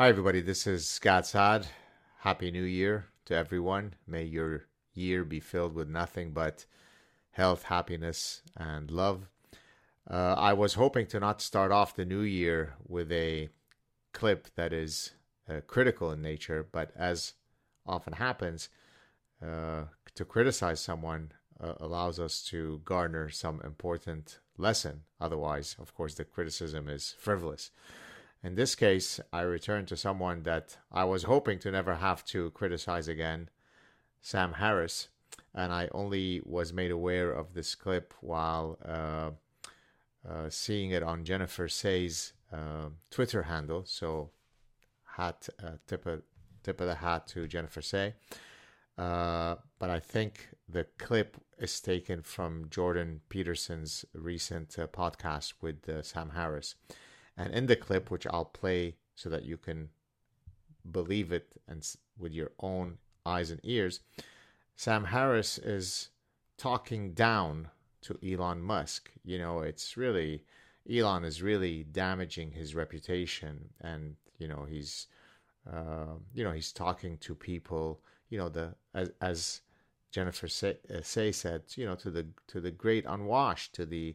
Hi, everybody. This is Gad Saad. Happy New Year to everyone. May your year be filled with nothing but health, happiness, and love. Uh, I was hoping to not start off the new year with a clip that is uh, critical in nature, but as often happens, uh, to criticize someone uh, allows us to garner some important lesson. Otherwise, of course, the criticism is frivolous. In this case, I return to someone that I was hoping to never have to criticize again, Sam Harris. And I only was made aware of this clip while uh, uh, seeing it on Jennifer Sey's uh, Twitter handle. So, hat uh, tip of tip of the hat to Jennifer Say. Uh, but I think the clip is taken from Jordan Peterson's recent uh, podcast with Sam Harris. And in the clip, which I'll play so that you can believe it and with your own eyes and ears, Sam Harris is talking down to Elon Musk. You know, it's really Elon is really damaging his reputation, and you know he's uh, you know he's talking to people. You know the as as Jennifer Sey, uh, Sey said, you know to the to the great unwashed, to the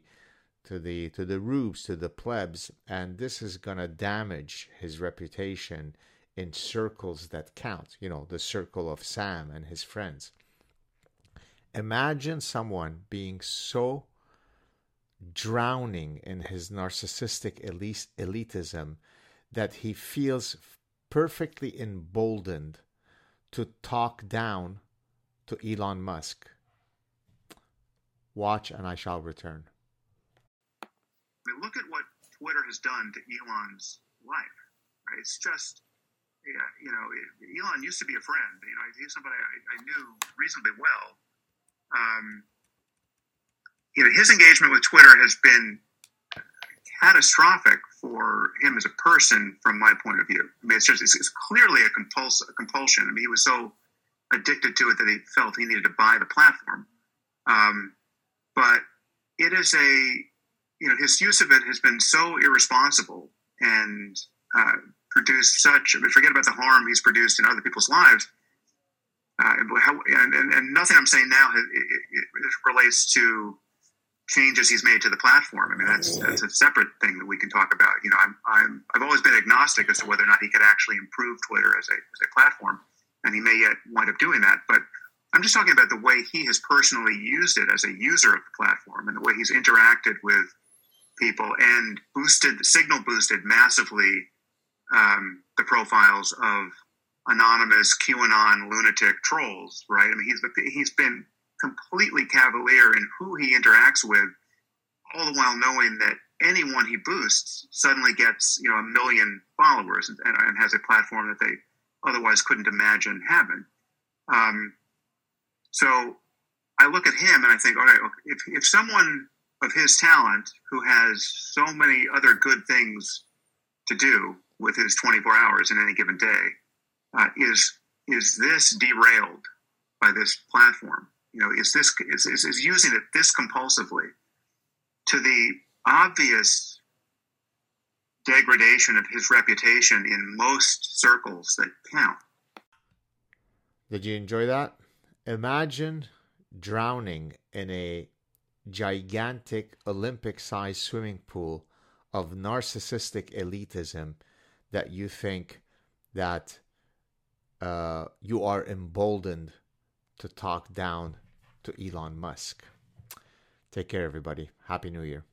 to the to the rubes, to the plebs, and this is gonna damage his reputation in circles that count. You know, the circle of Sam and his friends. Imagine someone being so drowning in his narcissistic elitism that he feels perfectly emboldened to talk down to Elon Musk. Watch and I shall return mean, look at what Twitter has done to Elon's life. Right? It's just, you know, Elon used to be a friend. You know, he's somebody I, I knew reasonably well. Um, you know, his engagement with Twitter has been catastrophic for him as a person, from my point of view. I mean, it's just it's, it's clearly a, compuls- a compulsion. I mean, he was so addicted to it that he felt he needed to buy the platform. Um, but it is a you know, his use of it has been so irresponsible and uh, produced such. I mean, forget about the harm he's produced in other people's lives. Uh, and, and, and, nothing I'm saying now has, it, it relates to changes he's made to the platform. I mean, that's that's a separate thing that we can talk about. You know, I'm, I'm I've always been agnostic as to whether or not he could actually improve Twitter as a as a platform, and he may yet wind up doing that. But I'm just talking about the way he has personally used it as a user of the platform and the way he's interacted with people and boosted, signal boosted massively um, the profiles of anonymous QAnon lunatic trolls, right? I mean, he's he's been completely cavalier in who he interacts with, all the while knowing that anyone he boosts suddenly gets you know a million followers and, and has a platform that they otherwise couldn't imagine having. Um, so I look at him and I think, all right, if, if someone of his talent who has so many other good things to do with his 24 hours in any given day uh, is is this derailed by this platform? You know is this is, is, is using it this compulsively to the obvious degradation of his reputation in most circles that count? Did you enjoy that? Imagine drowning in a gigantic Olympic sized swimming pool of narcissistic elitism that you think that uh, you are emboldened to talk down to Elon Musk. Take care, everybody. Happy New Year.